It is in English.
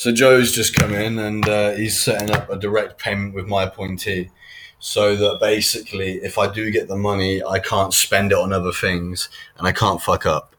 So Joe's just come in and uh, he's setting up a direct payment with my appointee, so that basically, if I do get the money, I can't spend it on other things and I can't fuck up.